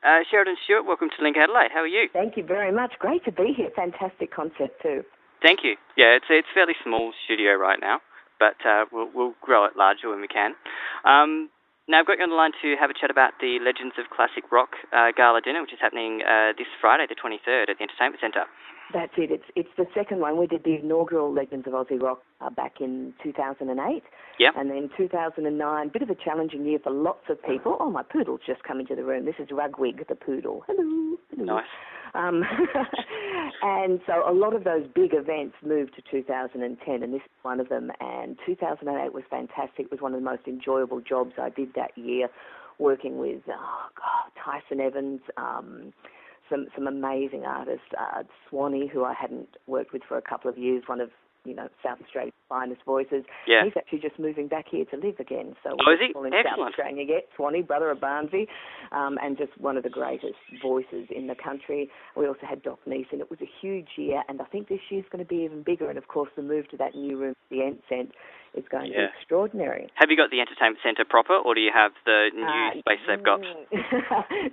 Uh, Sheridan Stewart, welcome to Link Adelaide. How are you? Thank you very much. Great to be here. Fantastic concept too. Thank you. Yeah, it's it's fairly small studio right now, but uh, we'll we'll grow it larger when we can. Um, now I've got you on the line to have a chat about the Legends of Classic Rock uh, Gala Dinner, which is happening uh, this Friday, the 23rd, at the Entertainment Centre. That's it. It's it's the second one. We did the inaugural Legends of Aussie Rock uh, back in 2008. Yep. And then 2009, bit of a challenging year for lots of people. Oh, my poodle's just come into the room. This is Rugwig, the poodle. Hello. Hello. Nice. Um, and so a lot of those big events moved to 2010, and this is one of them. And 2008 was fantastic. It was one of the most enjoyable jobs I did that year, working with oh God, Tice and Evans. Um, some some amazing artists. Uh, Swanee, who I hadn't worked with for a couple of years, one of you know South Australia's finest voices. Yeah. He's actually just moving back here to live again. So Oh, is he? all in Excellent. South Australia yet. Swanee, brother of Barnsey, um, and just one of the greatest voices in the country. We also had Doc Neeson. It was a huge year, and I think this year's going to be even bigger. And of course, the move to that new room, the Encent, is going to be extraordinary. Have you got the Entertainment Centre proper, or do you have the new Uh, space they've got?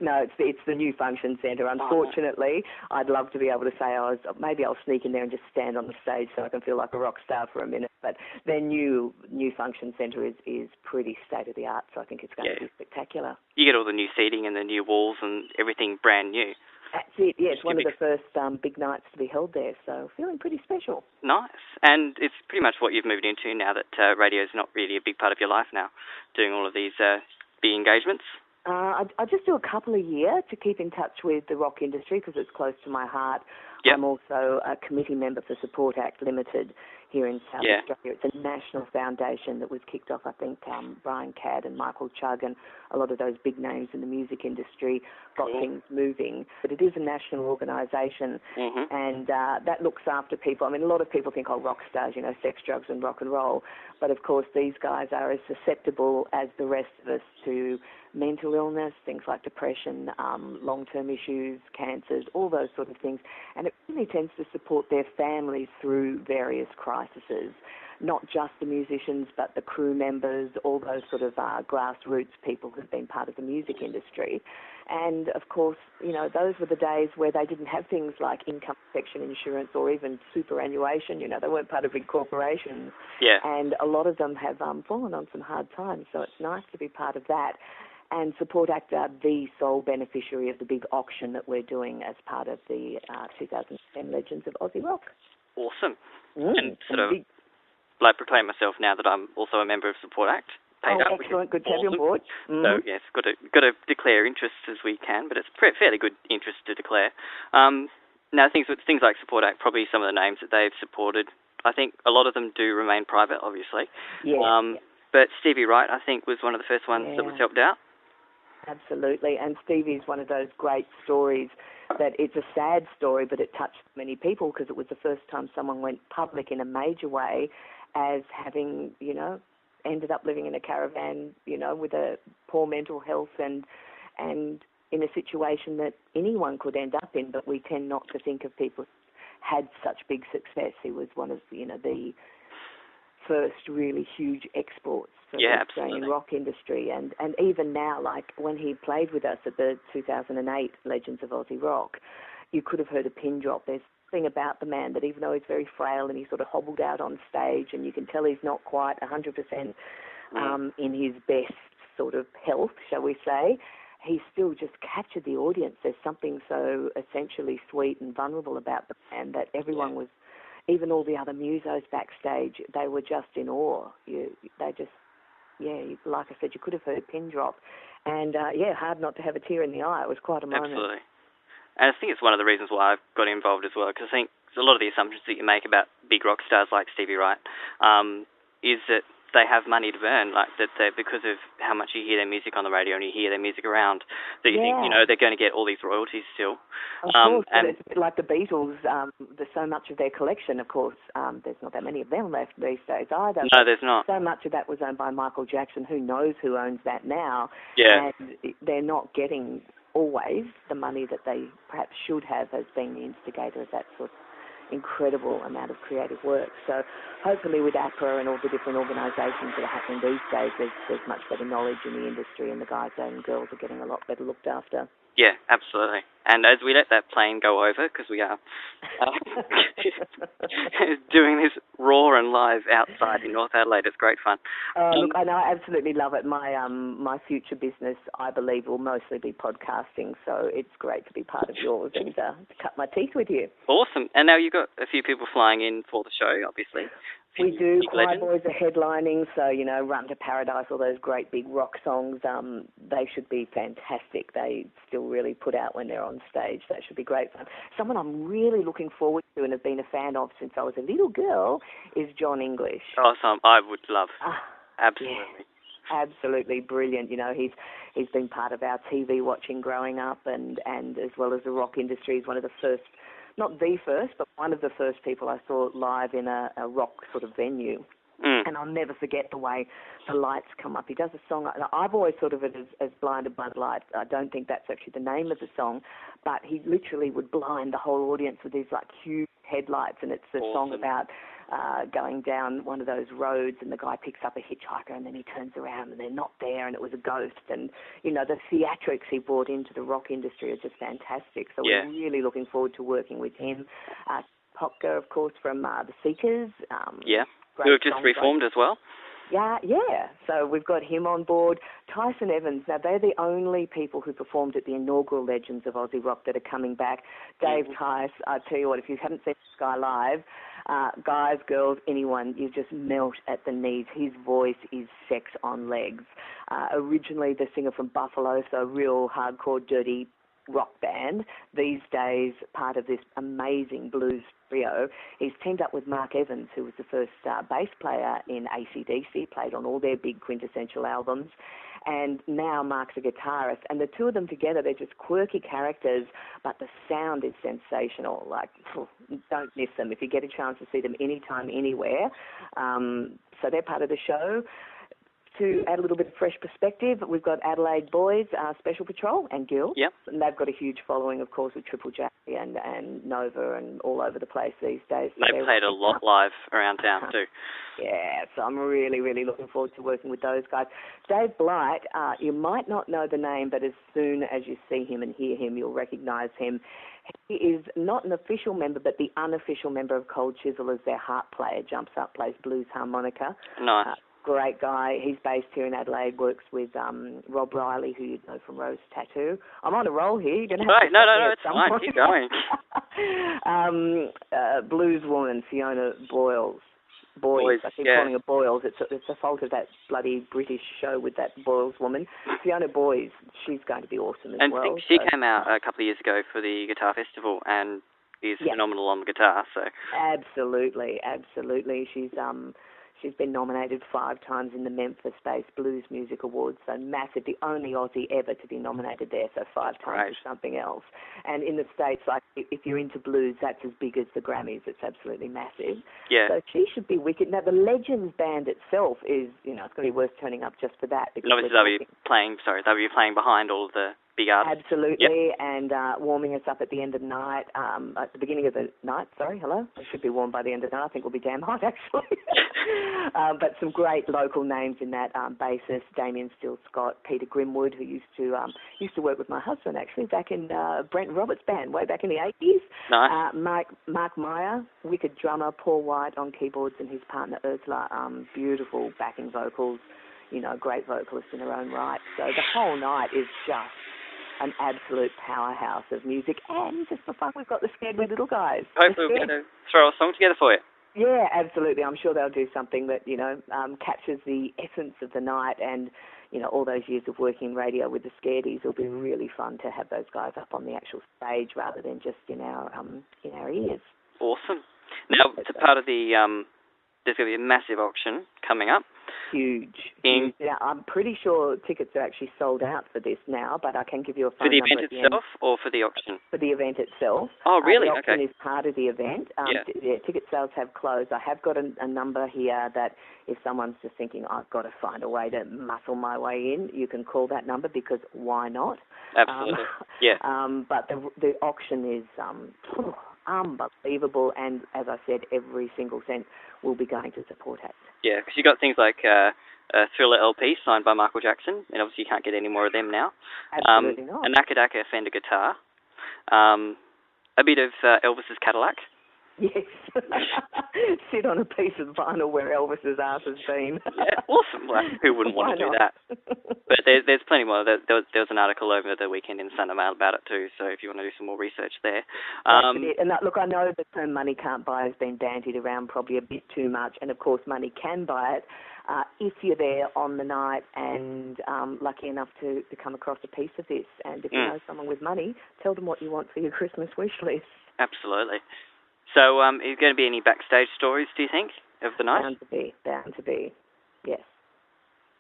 no, it's the, it's the new function centre. Unfortunately, I'd love to be able to say I was maybe I'll sneak in there and just stand on the stage so I can feel like a rock star for a minute. But their new new function centre is is pretty state of the art, so I think it's going Yeah. to be spectacular. You get all the new seating and the new walls and everything brand new. That's it. Yeah, it's one of the first um, big nights to be held there, so feeling pretty special. Nice. And it's pretty much what you've moved into now that uh, radio is not really a big part of your life now, doing all of these uh, big engagements. Uh, I, I just do a couple a year to keep in touch with the rock industry because it's close to my heart. Yep. I'm also a committee member for Support Act Limited here in South Yeah. Australia. It's a national foundation that was kicked off, I think, um, Brian Cadd and Michael Chugg and a lot of those big names in the music industry got Cool. things moving. But it is a national organisation hmm and uh, that looks after people. I mean, a lot of people think, oh, rock stars, you know, sex, drugs, and rock and roll. But of course, these guys are as susceptible as the rest of us to mental illness, things like depression, um, long term issues, cancers, all those sort of things. And it really tends to support their families through various crises. Not just the musicians, but the crew members, all those sort of uh, grassroots people who've been part of the music industry. And of course, you know, those were the days where they didn't have things like income protection insurance or even superannuation. You know, they weren't part of big corporations. Yeah. And a lot of them have um, fallen on some hard times. So it's nice to be part of that. And Support Act are the sole beneficiary of the big auction that we're doing as part of the uh, 2010 Legends of Aussie Rock. Awesome. Mm. And sort of big- Like proclaim myself now that I'm also a member of Support Act. Paid oh, up, excellent. Good to have you on board. So Mhm. yes, got to got to declare interests as we can, but it's fairly good interest to declare. Um, now things things like Support Act, probably some of the names that they've supported. I think a lot of them do remain private, obviously. yeah. Um, But Stevie Wright, I think, was one of the first ones that was helped out. Absolutely. And Stevie's one of those great stories that it's a sad story, but it touched many people because it was the first time someone went public in a major way as having, you know, ended up living in a caravan, you know, with a poor mental health and and in a situation that anyone could end up in, but we tend not to think of people had such big success. He was one of, you know, the first really huge exports for Yeah, the Australian absolutely. rock industry. And, and even now, like when he played with us at the 2008 Legends of Aussie Rock, you could have heard a pin drop. There's something about the man that even though he's very frail and he sort of hobbled out on stage and you can tell he's not quite 100% um, in his best sort of health, shall we say, he still just captured the audience. There's something so essentially sweet and vulnerable about the man that everyone was, even all the other musos backstage, they were just in awe. You, they just, yeah, like I said, you could have heard a pin drop, and uh, yeah, hard not to have a tear in the eye. It was quite a moment. Absolutely. And I think it's one of the reasons why I've got involved as well, because I think a lot of the assumptions that you make about big rock stars like Stevie Wright um, is that they have money to burn, like that they because of how much you hear their music on the radio and you hear their music around, that you think, you know, they're going to get all these royalties still. Of Um, course, and- it's a bit like the Beatles. Um, there's so much of their collection. Of course, um, there's not that many of them left these days either. No, there's not. So much of that was owned by Michael Jackson. Who knows who owns that now? Yeah. And they're not getting always the money that they perhaps should have as being the instigator of that sort of incredible amount of creative work. So hopefully with APRA and all the different organisations that are happening these days, there's, there's much better knowledge in the industry and the guys and girls are getting a lot better looked after. Yeah, absolutely. And as we let that plane go over, because we are uh, doing this raw and live outside in North Adelaide, it's great fun. Oh, look, and I absolutely love it. My um my future business, I believe, will mostly be podcasting, so it's great to be part of yours and uh, to cut my teeth with you. Awesome. And now you've got a few people flying in for the show, obviously. We do. Choir. Boys are headlining, so you know, Run to Paradise, all those great big rock songs. Um, they should be fantastic. They still really put out when they're on stage. That should be great fun. Someone I'm really looking forward to and have been a fan of since I was a little girl is John English. Awesome. I would love. Ah, Absolutely. absolutely brilliant. You know, he's he's been part of our TV watching growing up, and and as well as the rock industry. He's one of the first, not the first, but one of the first people I saw live in a, a rock sort of venue. Mm. And I'll never forget the way the lights come up. He does a song. I've always thought of it as, as Blinded by the Light. I don't think that's actually the name of the song, but he literally would blind the whole audience with these like huge headlights, and it's a song about uh, going down one of those roads, and the guy picks up a hitchhiker, and then he turns around, and they're not there, and it was a ghost. And you know the theatrics he brought into the rock industry are just fantastic. So Yeah. we're really looking forward to working with him. Uh, Potger, of course, from uh, the Seekers. Um, Yeah. Who have just reformed as well. Yeah, yeah. So we've got him on board. Tice and Evans. Now they're the only people who performed at the inaugural Legends of Aussie Rock that are coming back. Dave Mhm. Tice. I tell you what, if you haven't seen this guy live, uh, guys, girls, anyone, you just melt at the knees. His voice is sex on legs. Uh, originally the singer from Buffalo, so real hardcore, dirty rock band. These days, part of this amazing blues trio. He's teamed up with Mark Evans, who was the first uh, bass player in ACDC, played on all their big quintessential albums. And now Mark's a guitarist, and the two of them together, they're just quirky characters, but the sound is sensational. Like, don't miss them if you get a chance to see them anytime, anywhere. Um, so they're part of the show. To add a little bit of fresh perspective, we've got Adelaide Boys, uh, Special Patrol, and Guild. Yep. And they've got a huge following, of course, with Triple J and, and Nova and all over the place these days. So They played a lot live around town too. Yeah, so I'm really, really looking forward to working with those guys. Dave Blight, uh, you might not know the name, but as soon as you see him and hear him, you'll recognise him. He is not an official member, but the unofficial member of Cold Chisel as their harp player. Jumps up, plays blues harmonica. Nice. Uh, great guy. He's based here in Adelaide. Works with um, Rob Riley, who you know from Rose Tattoo. I'm on a roll here. You're gonna have Right, to no, no, no, it's fine. point. Keep going. um, uh, blues woman Fiona Boyles. Boyes. Boyes, I keep yeah. calling her Boyles. It's a, it's a fault of that bloody British show with that Boyles woman. Fiona Boyes. She's going to be awesome as well. And she so- came out a couple of years ago for the guitar festival and is phenomenal on the guitar. So Absolutely, absolutely. She's um she's been nominated five times in the Memphis based Blues Music Awards, so massive, the only Aussie ever to be nominated there, so five times Right. something else. And in the States, like if if you're into blues, that's as big as the Grammys. It's absolutely massive. yeah, So she should be wicked. Now the Legends band itself is, you know, it's going to be worth turning up just for that. Because and obviously they'll be playing. Sorry, they'll be playing behind all the big. Absolutely, and uh, warming us up at the end of the night, um, at the beginning of the night, sorry, hello? It should be warm by the end of the night. I think we'll be damn hot, actually. um, but some great local names in that um, bassist, Damien Steele Scott, Peter Grimwood, who used to um, used to work with my husband, actually, back in uh, Brent Roberts' band, way back in the 80s. Nice. Uh, Mark, Mark Meyer, wicked drummer, Paul White on keyboards, and his partner Ursula, um, beautiful backing vocals, you know, great vocalist in her own right. So the whole night is just an absolute powerhouse of music. And just for fun, we've got the Scared Weird Little Guys. Hopefully we'll able to throw a song together for you. yeah, absolutely. I'm sure they'll do something that, you know, um, captures the essence of the night and, you know, all those years of working in radio with the Scaredies. It'll be really fun to have those guys up on the actual stage rather than just in our um, in our ears. Awesome. Now, it's a part of the um, there's going to be a massive auction coming up. Huge. In- Yeah, I'm pretty sure tickets are actually sold out for this now, but I can give you a phone number. For the number event the end itself or for the auction? for the event itself. Oh, Uh, really? the auction Okay. is part of the event. Um, Yeah. t- yeah, ticket sales have closed. I have got a, a number here that if someone's just thinking, I've got to find a way to muscle my way in, you can call that number because why not? Absolutely. Um, yeah. Um, but the the auction is um, unbelievable, and as I said, every single cent will be going to support acts. Yeah, because you've got things like uh, a Thriller LP signed by Michael Jackson, and obviously you can't get any more of them now. Absolutely um, not. A Nakadaka Fender guitar, um, a bit of uh, Elvis's Cadillac. Yes. Sit on a piece of vinyl where Elvis's ass has been. yeah, awesome. Well, who wouldn't want to do that? But there, there's plenty more. There, there, was, there was an article over the weekend in Sunday Mail about it too. So if you want to do some more research there. Um, and that, look, I know the term "money can't buy" has been bandied around probably a bit too much, and of course, money can buy it. Uh, if you're there on the night and um, lucky enough to, to come across a piece of this, and if you Mm. know someone with money, tell them what you want for your Christmas wish list. Absolutely. So, um, is there going to be any backstage stories? Do you think of the night? Bound to be, bound to be. Yes.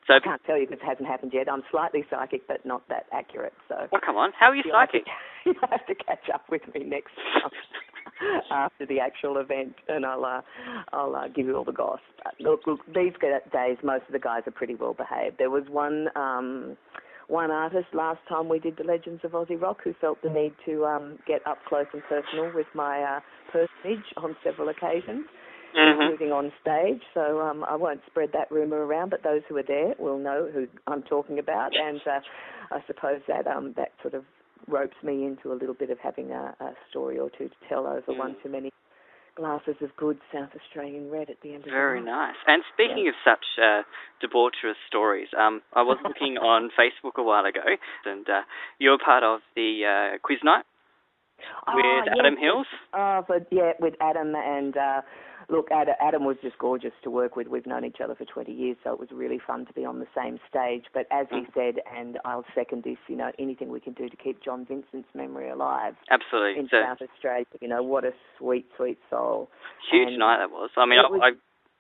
So, I can't tell you because it hasn't happened yet. I'm slightly psychic, but not that accurate. So Well, come on, how are you you'll have to- psychic? You'll have to catch up with me next month after the actual event, and I'll uh, I'll uh, give you all the goss. But look, look, these days, most of the guys are pretty well behaved. There was one. Um, one artist last time we did the Legends of Aussie Rock who felt the need to um, get up close and personal with my uh, personage on several occasions hmm including on stage. So um, I won't spread that rumour around, but those who are there will know who I'm talking about. And uh, I suppose that um, that sort of ropes me into a little bit of having a, a story or two to tell over Mm. one too many glasses of good South Australian red at the end of Very the. Very nice. And speaking of such uh, debaucherous stories, um, I was looking on Facebook a while ago, and uh, you're part of the uh, quiz night with Ah, yes, Adam yes. Hills. Oh, but yeah, with Adam and uh, look, Ad- Adam was just gorgeous to work with. We've known each other for 20 years, so it was really fun to be on the same stage. But as he Mm. said, and I'll second this, you know, anything we can do to keep John Vincent's memory alive Absolutely. in a South Australia, you know, what a sweet, sweet soul. huge and night that was. I mean, was- I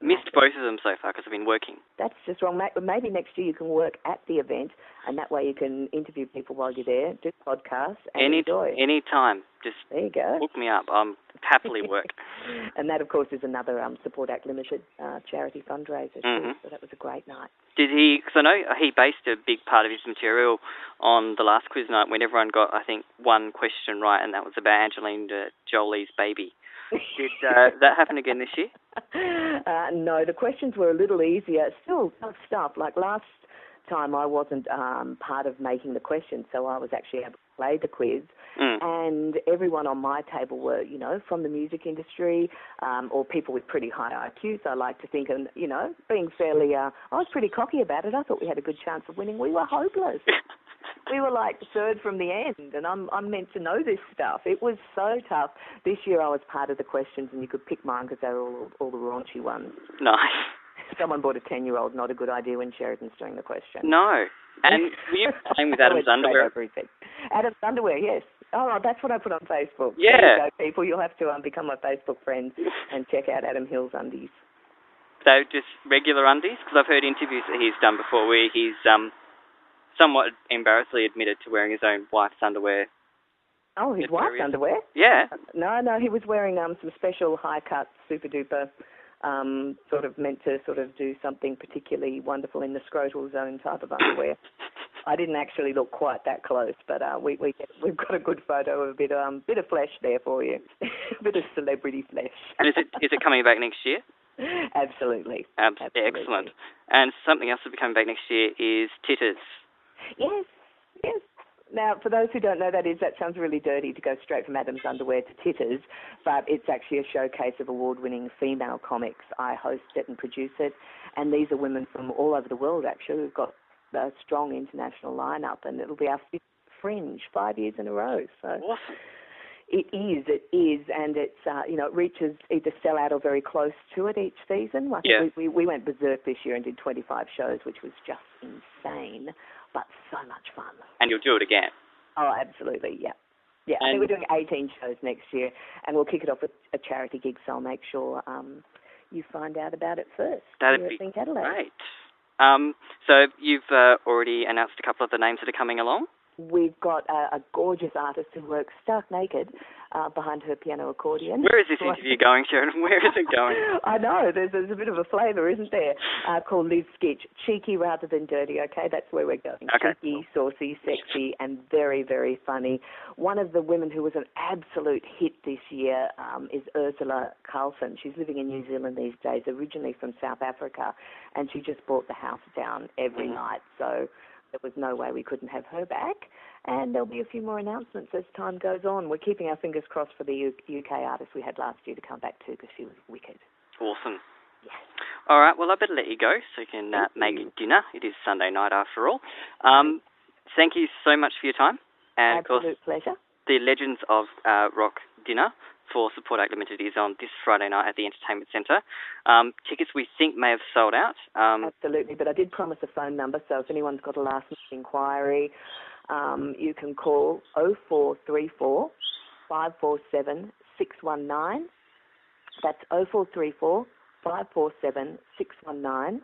missed both of them so far because I've been working. That's just wrong. Maybe next year you can work at the event, and that way you can interview people while you're there, do podcasts, and Any enjoy. any time, just there you go. hook me up. I'm happily work. and that, of course, is another um, Support Act Limited uh, charity fundraiser. Mhm. So that was a great night. Did he? Because I know he based a big part of his material on the last quiz night when everyone got, I think, one question right, and that was about Angelina Jolie's baby. Did uh, that happen again this year? uh, no, the questions were a little easier. Still tough stuff. Like last time, I wasn't um, part of making the questions, so I was actually able to play the quiz. Mm. And everyone on my table were, you know, from the music industry um, or people with pretty high IQs. I like to think, and you know, being fairly, uh, I was pretty cocky about it. I thought we had a good chance of winning. We were hopeless. we were like third from the end, and I'm I'm meant to know this stuff. It was so tough. This year I was part of the questions, and you could pick mine because they were all all the raunchy ones. nice. Someone bought a ten-year-old. Not a good idea when Sheridan's doing the question. No. And were you playing with Adam's underwear? Adam's underwear, yes. Oh, that's what I put on Facebook. Yeah. There you go, people. You'll have to um, become my Facebook friend and check out Adam Hills' undies. So just regular undies? Because I've heard interviews that he's done before where he's um somewhat embarrassedly admitted to wearing his own wife's underwear. Oh, his wife's underwear? Yeah. No, no, he was wearing um, some special high cut, super duper, um, sort of meant to sort of do something particularly wonderful in the scrotal zone type of underwear. I didn't actually look quite that close, but uh, we, we we've got a good photo of a bit um bit of flesh there for you, a bit of celebrity flesh. And is it is it coming back next year? Absolutely. Abs- Absolutely. Excellent. And something else will be coming back next year is Titters. Yes, yes. Now, for those who don't know that is, that sounds really dirty to go straight from Adam's underwear to Titters, but it's actually a showcase of award-winning female comics. I host it and produce it, and these are women from all over the world. Actually, we've got a strong international lineup, and it'll be our fifth Fringe, five years in a row. So Awesome. It is, it is, and it's uh, you know it reaches either sell out or very close to it each season. Think Yeah. we, we we went berserk this year and did 25 shows, which was just insane, but so much fun. And you'll do it again. Oh, absolutely, yeah. Yeah, I think we're doing 18 shows next year, and we'll kick it off with a charity gig, so I'll make sure um, you find out about it first. That'd be at Think Adelaide. Great. Um, so you've uh, already announced a couple of the names that are coming along. We've got a, a gorgeous artist who works stark naked uh, behind her piano accordion. Where is this interview going, Sharon? Where is it going? I know, there's, there's a bit of a flavour, isn't there? Uh, called Liz Skitch. Cheeky rather than dirty, okay? That's where we're going. Okay. Cheeky, saucy, sexy, and very, very funny. One of the women who was an absolute hit this year um, is Urzila Carlson. She's living in New Zealand these days, originally from South Africa, and she just brought the house down every mm. night. So there was no way we couldn't have her back. And there'll be a few more announcements as time goes on. We're keeping our fingers crossed for the UK artist we had last year to come back too because she was wicked. Awesome. Yes. All right. Well, I better let you go so you can uh, make you. dinner. It is Sunday night after all. Um, thank you so much for your time. And Absolute of course, pleasure. The Legends of uh, Rock dinner for Support Act Limited is on this Friday night at the Entertainment Centre. Um, tickets we think may have sold out. Um, Absolutely, but I did promise a phone number, so if anyone's got a last minute inquiry, um, you can call 0434 547 619. That's 0434 547 619.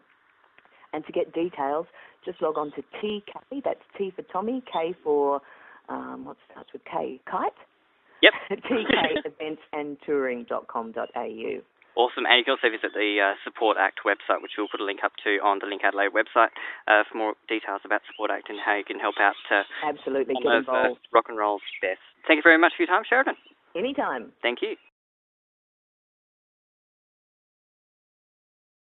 And to get details, just log on to TK, that's T for Tommy, K for, um, what starts with K, kite? Yep. tkeventsandtouring.com.au. Awesome. And you can also visit the uh, Support Act website, which we'll put a link up to on the Link Adelaide website uh, for more details about Support Act and how you can help out. Uh, Absolutely. Get those, involved. rock and roll's best. Thank you very much for your time, Sheridan. Anytime. Thank you.